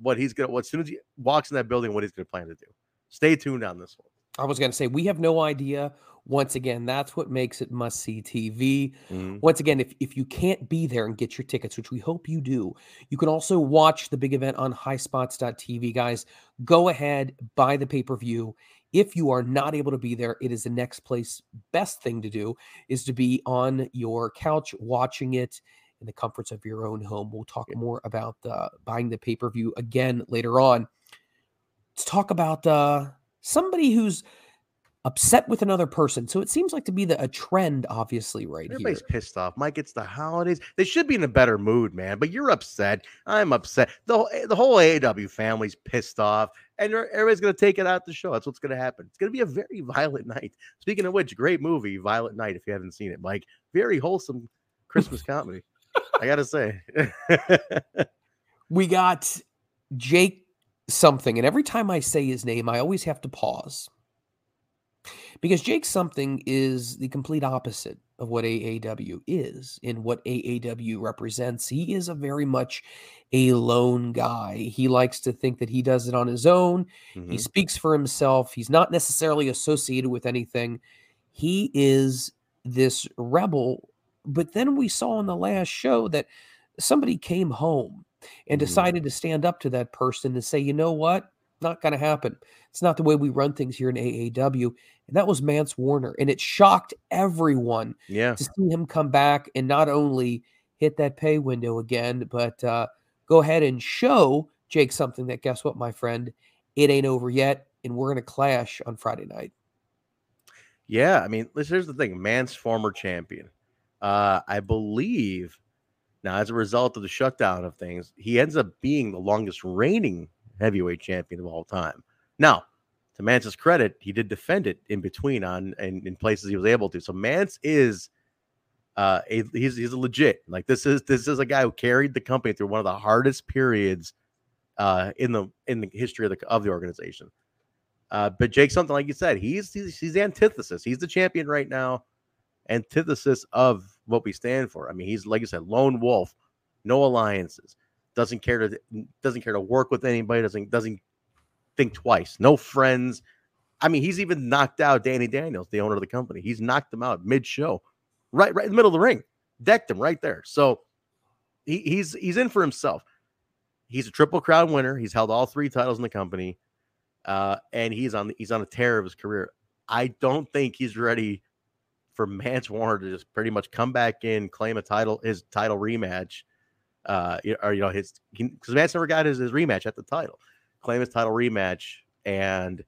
what he's gonna. What as soon as he walks in that building, what he's gonna plan to do. Stay tuned on this one. I was gonna say we have no idea. Once again, that's what makes it must see TV. Mm-hmm. Once again, if, if you can't be there and get your tickets, which we hope you do, you can also watch the big event on highspots.tv. Guys, go ahead, buy the pay per view. If you are not able to be there, it is the next place. Best thing to do is to be on your couch watching it in the comforts of your own home. We'll talk more about uh, buying the pay per view again later on. Let's talk about uh, somebody who's upset with another person. So it seems like to be the, a trend, obviously, right here. Everybody's here. pissed off. Mike, it's the holidays. They should be in a better mood, man. But you're upset. I'm upset. The, eh, the whole AAW family's pissed off. And everybody's going to take it out the show. That's what's going to happen. It's going to be a very (laughs) violent night. Speaking of which, great movie, Violent Night, if you haven't seen it, Mike. Very wholesome Christmas comedy. I got to say. (laughs) we got Jake something. And every time I say his name, I always have to pause because Jake Something is the complete opposite of what AAW is and what AAW represents. He is a very much a lone guy. He likes to think that he does it on his own. Mm-hmm. He speaks for himself. He's not necessarily associated with anything. He is this rebel. But then we saw in the last show that somebody came home and mm-hmm. decided to stand up to that person and say, you know what? Not going to happen. It's not the way we run things here in AAW. And that was Mance Warner. And it shocked everyone yeah. to see him come back and not only hit that pay window again, but uh, go ahead and show Jake something that, guess what, my friend? It ain't over yet. And we're going to clash on Friday night. Yeah. I mean, here's the thing Mance, former champion. Uh, I believe now, as a result of the shutdown of things, he ends up being the longest reigning heavyweight champion of all time. Now, to Mance's credit, he did defend it in between on and in places he was able to. So Mance is uh a, he's he's legit. Like this is this is a guy who carried the company through one of the hardest periods uh in the in the history of the of the organization. Uh but Jake something like you said, he's he's, he's the antithesis. He's the champion right now, antithesis of what we stand for. I mean, he's like you said, lone wolf, no alliances, doesn't care to doesn't care to work with anybody, doesn't doesn't think twice. No friends. I mean, he's even knocked out Danny Daniels, the owner of the company. He's knocked him out mid-show, right, right in the middle of the ring, decked him right there. So he, he's he's in for himself. He's a triple crown winner. He's held all three titles in the company, uh, and he's on he's on a tear of his career. I don't think he's ready for Mance Warner to just pretty much come back in, claim a title, his title rematch, uh, or you know his because Mance never got his, his rematch at the title claim his title rematch, and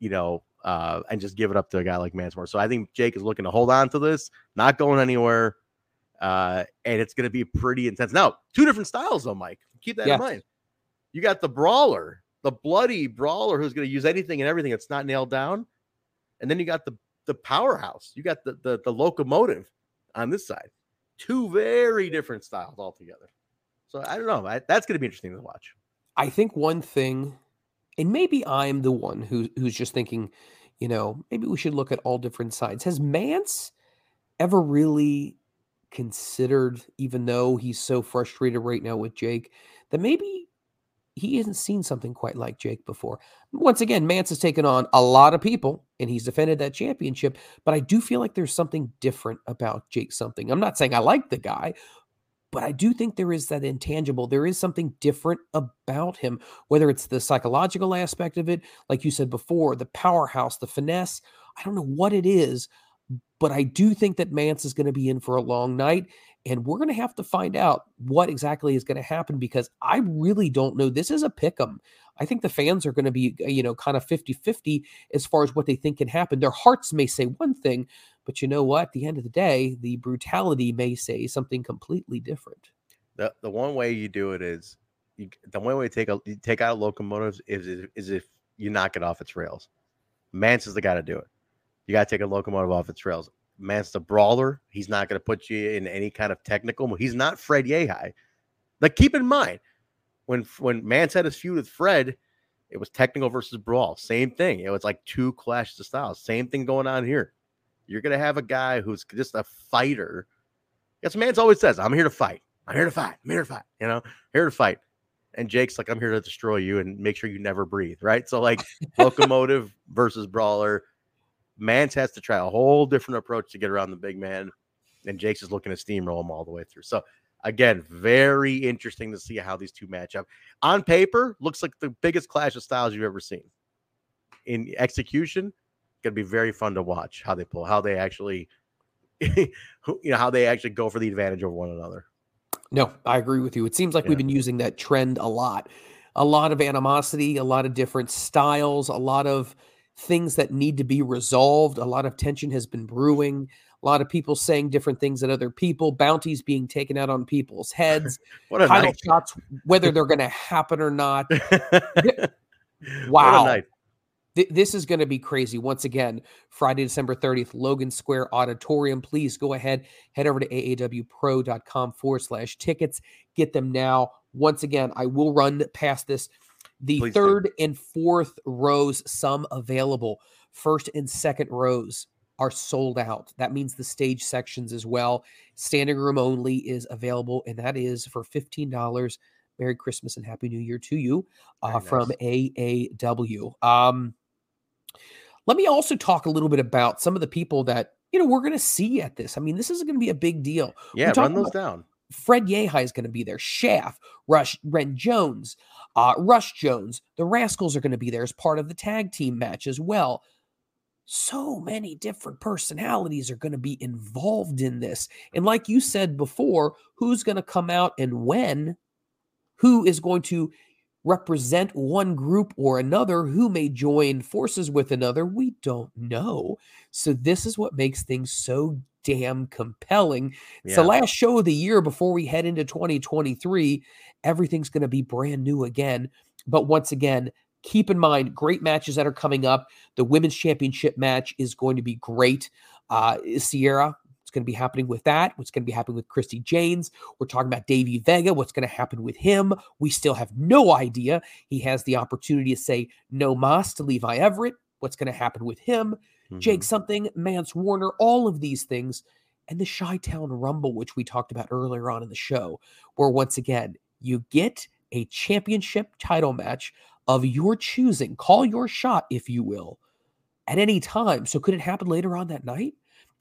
you know, uh, and just give it up to a guy like Mance Warner. So I think Jake is looking to hold on to this, not going anywhere, uh, and it's going to be pretty intense. Now, two different styles though, Mike. Keep that yeah. in mind. You got the brawler, the bloody brawler, who's going to use anything and everything that's not nailed down, and then you got the the powerhouse. You got the the, the locomotive on this side. Two very different styles altogether. So I don't know. I, that's going to be interesting to watch. I think one thing, and maybe I'm the one who who's just thinking, you know, maybe we should look at all different sides. Has Mance ever really considered, even though he's so frustrated right now with Jake, that maybe he hasn't seen something quite like Jake before. Once again, Mance has taken on a lot of people and he's defended that championship, but I do feel like there's something different about Jake something. I'm not saying I like the guy, but I do think there is that intangible. There is something different about him, whether it's the psychological aspect of it, like you said before, the powerhouse, the finesse. I don't know what it is, but I do think that Mance is going to be in for a long night. And we're going to have to find out what exactly is going to happen because I really don't know. This is a pick 'em. I think the fans are going to be, uh, you know, kind of 50 50 as far as what they think can happen. Their hearts may say one thing, but you know what? At the end of the day, the brutality may say something completely different. The the one way you do it is you, the one way to take a take out locomotives is is if you knock it off its rails. Mance is the guy to do it. You got to take a locomotive off its rails. Mance the brawler. He's not going to put you in any kind of technical. He's not Fred Yehi. Like keep in mind when when Mance had his feud with Fred, it was technical versus brawl. Same thing. It was like two clashes of styles. Same thing going on here. You're gonna have a guy who's just a fighter. Yes, Mance always says, "I'm here to fight. I'm here to fight. I'm here to fight." You know, here to fight. And Jake's like, "I'm here to destroy you and make sure you never breathe." Right. So like, (laughs) locomotive versus brawler. Mance has to try a whole different approach to get around the big man, and Jake's is looking to steamroll him all the way through. So again, very interesting to see how these two match up. On paper, looks like the biggest clash of styles you've ever seen. In execution, going to be very fun to watch how they pull, how they actually, (laughs) you know, how they actually go for the advantage over one another. No, I agree with you. It seems like yeah. we've been using that trend a lot. A lot of animosity, a lot of different styles, a lot of things that need to be resolved. A lot of tension has been brewing. A lot of people saying different things at other people, bounties being taken out on people's heads, (laughs) title night. shots, whether they're going to happen or not. (laughs) wow. This is going to be crazy. Once again, Friday, December 30th, Logan Square Auditorium. Please go ahead, head over to aawpro.com forward slash tickets. Get them now. Once again, I will run past this. The Please third do. and fourth rows, some available. First and second rows are sold out. That means the stage sections as well. Standing room only is available, and that is for $15. Merry Christmas and Happy New Year to you uh, nice. from AAW. Um, let me also talk a little bit about some of the people that you know we're going to see at this. I mean, this is going to be a big deal. Yeah, run those down. Fred Yehi is going to be there. Shaft, Rush, Ren Jones, uh, Rush Jones. The Rascals are going to be there as part of the tag team match as well so many different personalities are going to be involved in this. And like you said before, who's going to come out and when? Who is going to represent one group or another? Who may join forces with another? We don't know. So, this is what makes things so damn compelling. It's the last show of the year before we head into 2023. Everything's going to be brand new again. But once again, keep in mind great matches that are coming up. The women's championship match is going to be great. Uh, Sierra, going to be happening with that. What's going to be happening with Christy Janes? We're talking about Davey Vega. What's going to happen with him? We still have no idea. He has the opportunity to say no mas to Levi Everett. What's going to happen with him? Mm-hmm. Jake something, Mance Warner, all of these things. And the Chi Town Rumble, which we talked about earlier on in the show, where once again, you get a championship title match of your choosing. Call your shot, if you will, at any time. So, could it happen later on that night?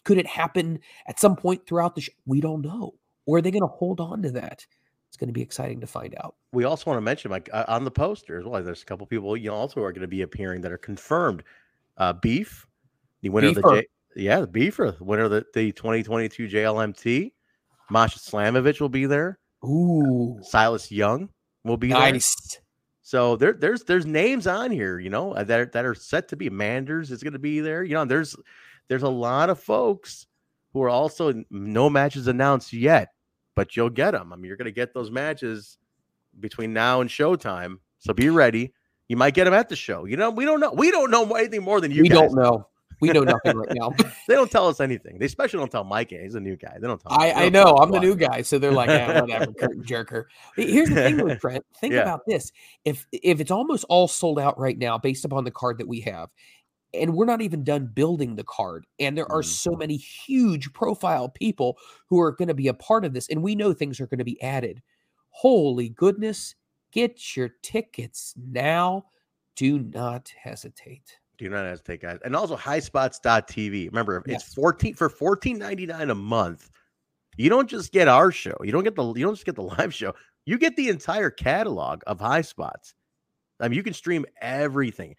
Could it happen at some point throughout the show? We don't know. Or are they going to hold on to that? It's going to be exciting to find out. We also want to mention, like uh, on the poster as well, there's a couple people you know also are going to be appearing that are confirmed. Uh, Beef, the winner Beefer. of the J- yeah, the Beefer, winner of the, the 2022 JLMT. Masha Slamovich will be there. Ooh, Silas Young will be nice. there. So there, there's there's names on here, you know, that are, that are set to be. Manders is going to be there. You know, there's there's a lot of folks who are also no matches announced yet, but you'll get them. I mean, you're going to get those matches between now and showtime. So be ready. You might get them at the show. You know, we don't know. We don't know anything more than you. We guys. don't know. We know nothing right now. (laughs) they don't tell us anything. They especially don't tell Mike. He's a new guy. They don't tell. I, I know. I'm the new guy, so they're like, yeah, whatever, (laughs) curtain jerker. Here's the thing with (laughs) Trent. Think yeah. about this. If if it's almost all sold out right now, based upon the card that we have, and we're not even done building the card, and there are mm. so many huge profile people who are going to be a part of this, and we know things are going to be added. Holy goodness! Get your tickets now. Do not hesitate. Do not hesitate, guys. And also highspots.tv. Remember, yes. it's 14 for 14.99 a month. You don't just get our show. You don't get the you don't just get the (laughs) live show. You get the entire catalog of high spots. I mean, you can stream everything.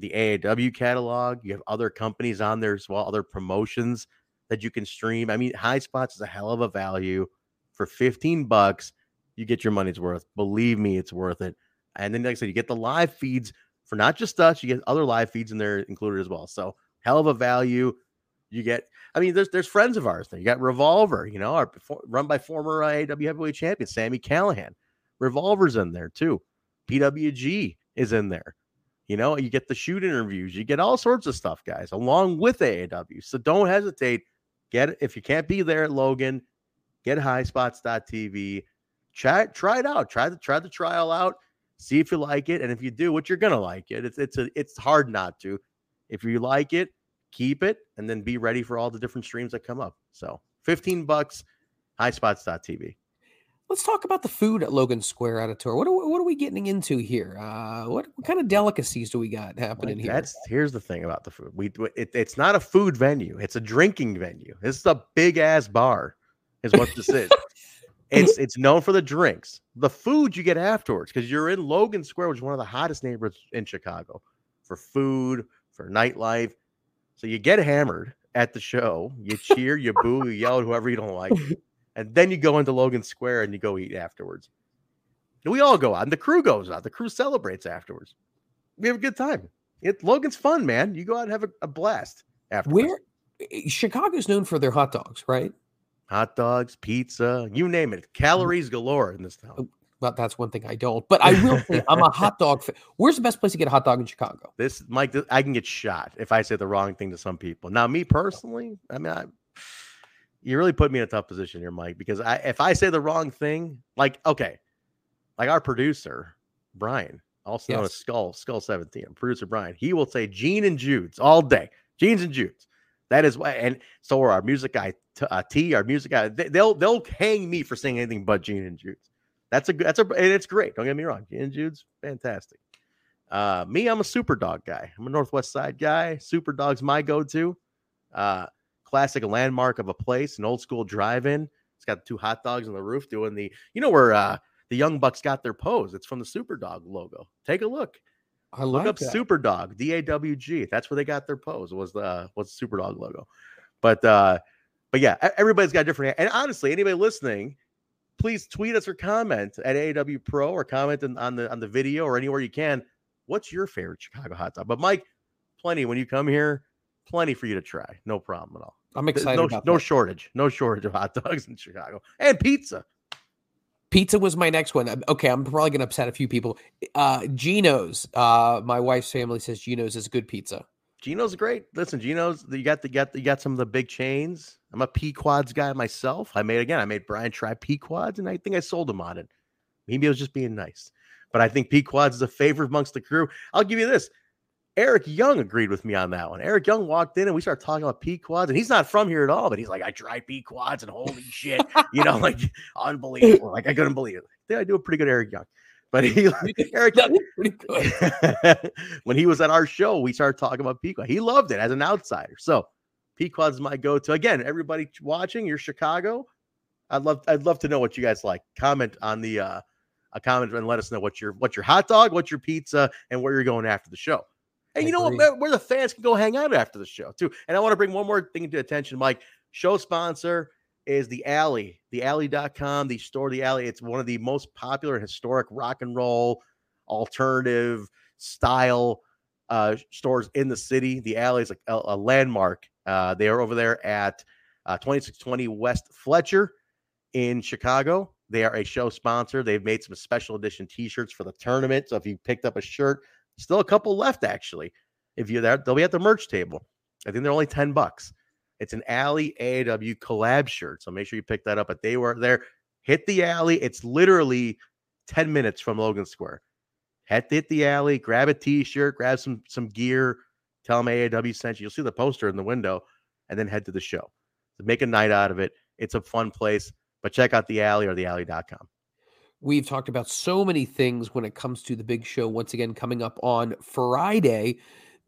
The AAW catalog, you have other companies on there as well, other promotions that you can stream. I mean, high spots is a hell of a value for 15 bucks. You get your money's worth. Believe me, it's worth it. And then, like I said, you get the live feeds for not just us. You get other live feeds in there included as well. So hell of a value. You get, I mean, there's there's friends of ours there. You got Revolver, you know, our, run by former AAW heavyweight champion Sami Callihan. Revolver's in there too. PWG is in there. You know, you get the shoot interviews, you get all sorts of stuff, guys, along with AAW. So don't hesitate. Get if you can't be there at Logan, get highspots.tv. Try try it out. Try the try the trial out. See if you like it. And if you do, what you're gonna like it. It's it's a it's hard not to. If you like it, keep it and then be ready for all the different streams that come up. So 15 bucks, highspots.tv. Let's talk about the food at Logan Square Auditorium. What are, what are we getting into here? Uh, what, what kind of delicacies do we got happening Like, here? That's here's the thing about the food. We it, it's not a food venue. It's a drinking venue. This is a big ass bar, is what this is. (laughs) It's it's known for the drinks. The food you get afterwards because you're in Logan Square, which is one of the hottest neighborhoods in Chicago for food, for nightlife. So you get hammered at the show. You cheer, you boo, you yell at whoever you don't like, (laughs) and then you go into Logan Square and you go eat afterwards. And we all go out, and the crew goes out. The crew celebrates afterwards. We have a good time. It Logan's fun, man. You go out and have a, a blast afterwards. Where eh, Chicago's known for their hot dogs, right? Hot dogs, pizza, you name it. Calories galore in this town. Well, that's one thing I don't. But I will say I'm a (laughs) hot dog fan. Where's the best place to get a hot dog in Chicago? This, Mike, I can get shot if I say the wrong thing to some people. Now, me personally, I mean, I, you really put me in a tough position here, Mike, because I, if I say the wrong thing, like, okay, like our producer, Brian, also known as Skull, Skull 17, producer Brian, he will say Gene and Jude's all day. Gene's and Jude's. That is why, and so are our music guy, T, uh, T our music guy. They, they'll they'll hang me for saying anything but Gene and Jude's. That's a good. That's a. And it's great. Don't get me wrong. Gene and Jude's fantastic. Uh, me, I'm a Superdawg guy. I'm a Northwest Side guy. Superdawg's my go-to. Uh, classic landmark of a place, an old school drive-in. It's got two hot dogs on the roof doing the. You know where uh, the Young Bucks got their pose? It's from the Superdawg logo. Take a look. I Look like up that. Superdawg, D A W G. That's where they got their pose. Was the was the Superdawg logo. But uh, but yeah, everybody's got different. And honestly, anybody listening, please tweet us or comment at AW Pro or comment on the on the video or anywhere you can. What's your favorite Chicago hot dog? But Mike, plenty when you come here, plenty for you to try. No problem at all. I'm excited no about no shortage, no shortage of hot dogs in Chicago and pizza. Pizza was my next one. Okay, I'm probably going to upset a few people. Uh, Gino's. Uh, my wife's family says Gino's is good pizza. Gino's great. Listen, Gino's you got the got you got some of the big chains. I'm a Pequod's guy myself. I made again. I made Brian try Pequod's, and I think I sold him on it. Maybe I was just being nice, but I think Pequod's is a favorite amongst the crew. I'll give you this. Eric Young agreed with me on that one. Eric Young walked in and we started talking about Pequod's, and he's not from here at all, but he's like, I tried Pequod's and holy shit, you know, like (laughs) (laughs) unbelievable. Like I couldn't believe it. I think I do a pretty good Eric Young. But he (laughs) Eric That pretty good. when he was at our show, we started talking about Pequod. He loved it as an outsider. So Pequod's my go-to. Again, everybody watching, you're Chicago. I'd love I'd love to know what you guys like. Comment on the uh a comment and let us know what your what's your hot dog, what's your pizza, and where you're going after the show. And I you know what? agree. Where the fans can go hang out after the show too. And I want to bring one more thing to attention, Mike. Show sponsor is the Alley, the alley.com, the store, the Alley. It's one of the most popular historic rock and roll alternative style uh, stores in the city. The Alley is a, a landmark. Uh, they are over there at uh, 2620 West Fletcher in Chicago. They are a show sponsor. They've made some special edition T-shirts for the tournament. So if you picked up a shirt, still a couple left actually. If you're there, they'll be at the merch table. I think they're only 10 bucks. It's an Alley AAW collab shirt. So make sure you pick that up. But they were there. Hit the alley. It's literally 10 minutes from Logan Square. Head to hit the alley, grab a t-shirt, grab some some gear, tell them AAW sent you. You'll see the poster in the window, and then head to the show. So make a night out of it. It's a fun place. But check out the alley or the alley.com. We've talked about so many things when it comes to the big show. Once again, coming up on Friday,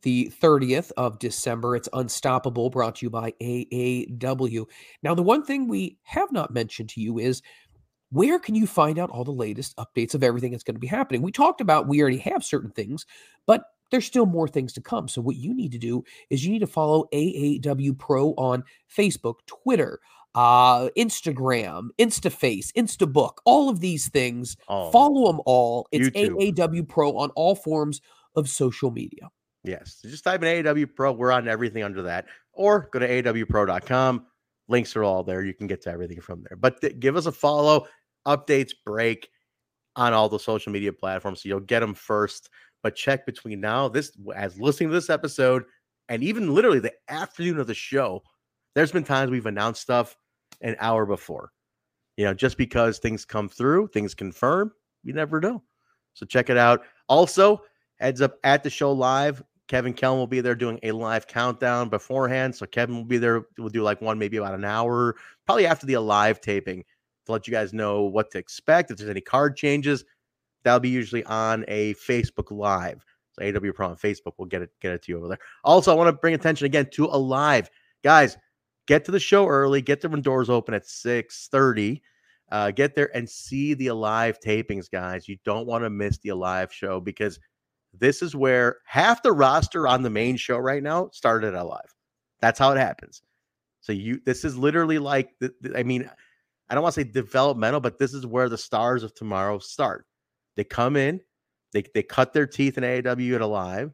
the 30th of December. It's Unstoppable, brought to you by AAW. Now, the one thing we have not mentioned to you is where can you find out all the latest updates of everything that's going to be happening? We talked about we already have certain things, but there's still more things to come. So, what you need to do is you need to follow AAW Pro on Facebook, Twitter, uh, Instagram, InstaFace, Instabook, all of these things. Oh, Follow them all. It's YouTube. AAW Pro on all forms of social media. yes. Just type in AAW Pro. We're on everything under that. Or go to AAWPro.com. Links are all there. You can get to everything from there. But th- give us a follow. Updates break on all the social media platforms. So you'll get them first. But check between now, this as listening to this episode, and even literally the afternoon of the show, there's been times we've announced stuff an hour before. You know, just because things come through, things confirm, you never know. So check it out. Also, heads up at the show live. Kevin Kelm will be there doing a live countdown beforehand. So Kevin will be there. We'll do like one, maybe about an hour, probably after the live taping to let you guys know what to expect. If there's any card changes, that'll be usually on a Facebook Live. So AW Pro on Facebook will get it get it to you over there. Also, I want to bring attention again to Alive. Guys, get to the show early, get there when doors open at 6 30. Uh, get there and see the alive tapings, guys. You don't want to miss the alive show because this is where half the roster on the main show right now started alive. That's how it happens. So you, this is literally like, I mean, I don't want to say developmental, but this is where the stars of tomorrow start. They come in, they they cut their teeth in AAW at alive,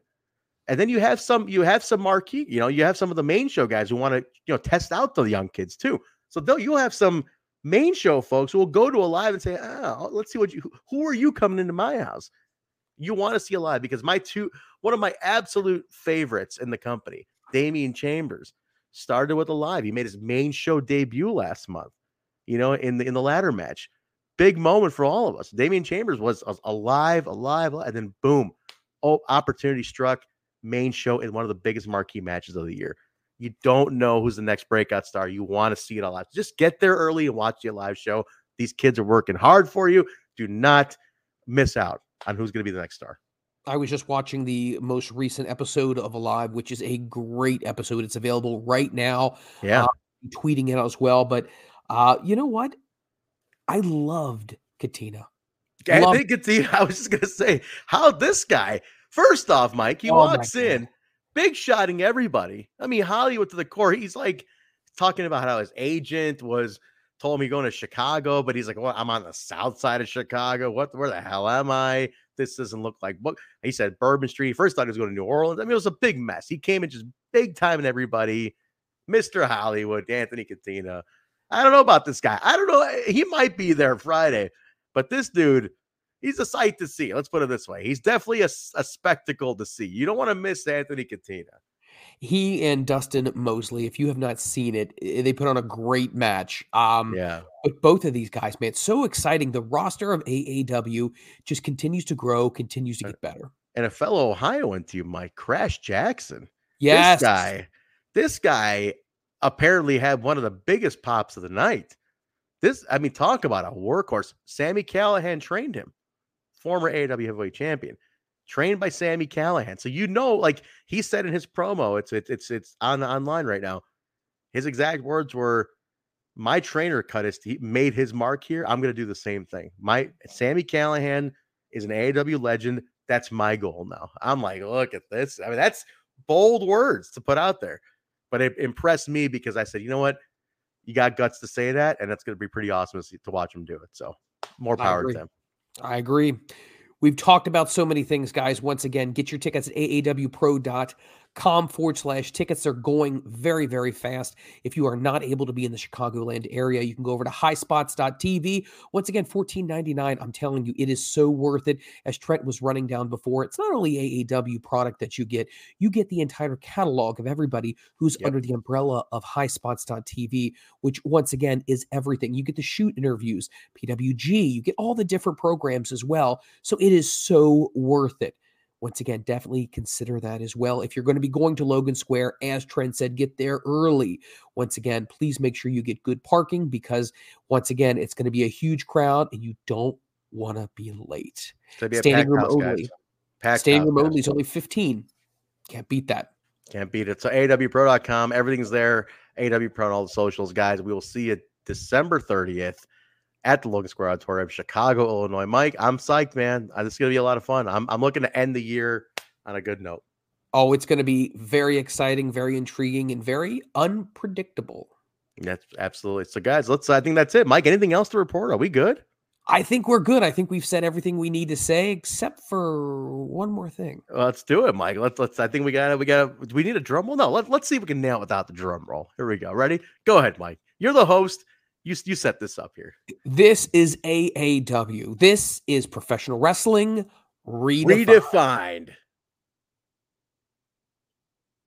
and then you have some you have some marquee, you know, you have some of the main show guys who want to you know test out the young kids too. So they'll you'll have some main show folks who will go to a live and say, "Oh, let's see what you who are you coming into my house?" You want to see a live because my two one of my absolute favorites in the company, Damian Chambers, started with a live. He made his main show debut last month. You know, in the in the ladder match, big moment for all of us. Damian Chambers was alive, alive, and then boom, oh, opportunity struck. Main show in one of the biggest marquee matches of the year. You don't know who's the next breakout star. You want to see it a lot. Just get there early and watch the live show. These kids are working hard for you. Do not miss out on who's going to be the next star. I was just watching the most recent episode of Alive, which is a great episode. It's available right now. Yeah. Uh, tweeting it as well. But uh, you know what? I loved Katina. I loved- think Katina, (laughs) I was just going to say, how this guy, first off, Mike, he oh walks in big shotting everybody. I mean, Hollywood to the core. He's like talking about how his agent was told me going to Chicago, but he's like, "Well, I'm on the south side of Chicago. What? Where the hell am I? This doesn't look like what." He said Bourbon Street. First thought he was going to New Orleans. I mean, it was a big mess. He came in just big time and everybody. Mr. Hollywood, Anthony Katina. I don't know about this guy. I don't know. He might be there Friday, but this dude, he's a sight to see. Let's put it this way. He's definitely a, a spectacle to see. You don't want to miss Anthony Katina he and Dustin Mosley, if you have not seen it, they put on a great match. Um, yeah. But both of these guys, man, so exciting. The roster of AAW just continues to grow, continues to get better. And a fellow Ohioan to you, Mike Crash Jackson. Yes. This guy, this guy apparently had one of the biggest pops of the night. This, I mean, talk about a workhorse. Sami Callihan trained him, former AAW heavyweight champion trained by Sami Callihan. So you know, like he said in his promo, it's it's it's it's on online right now. His exact words were, "My trainer cut his he made his mark here. I'm going to do the same thing." My Sami Callihan is an AAW legend. That's my goal now. I'm like, look at this. I mean, that's bold words to put out there, but it impressed me because I said, you know what, you got guts to say that, and that's going to be pretty awesome to watch him do it. So more power to them. I agree. We've talked about so many things, guys. Once again, get your tickets at aawpro.com com forward slash tickets are going very, very fast. If you are not able to be in the Chicagoland area, you can go over to highspots.tv. Once again, $14.99. I'm telling you, it is so worth it. As Trent was running down before, it's not only AAW product that you get, you get the entire catalog of everybody who's yep. under the umbrella of highspots.tv, which once again is everything. You get the shoot interviews, PWG, you get all the different programs as well. So it is so worth it once again, definitely consider that as well. If you're going to be going to Logan Square, as Trent said, get there early. Once again, please make sure you get good parking because, once again, it's going to be a huge crowd and you don't want to be late. Be Standing room house, only. Standing room only is only 15. Can't beat that. Can't beat it. So, awpro.com, everything's there. AW Pro and all the socials, guys. We will see you December 30th at the Logan Square Auditorium, Chicago, Illinois. Mike, I'm psyched, man. Uh, this is going to be a lot of fun. I'm, I'm looking to end the year on a good note. Oh, it's going to be very exciting, very intriguing, and very unpredictable. That's absolutely so, guys. Let's. I think that's it, Mike. Anything else to report? Are we good? I think we're good. I think we've said everything we need to say, except for one more thing. let's do it, Mike. Let's. Let's. I think we got. To we got. We need a drum roll? No. Let, let's see if we can nail it without the drum roll. Here we go. Ready? Go ahead, Mike. You're the host. You you set this up here. This is AAW. This is professional wrestling redefined. redefined.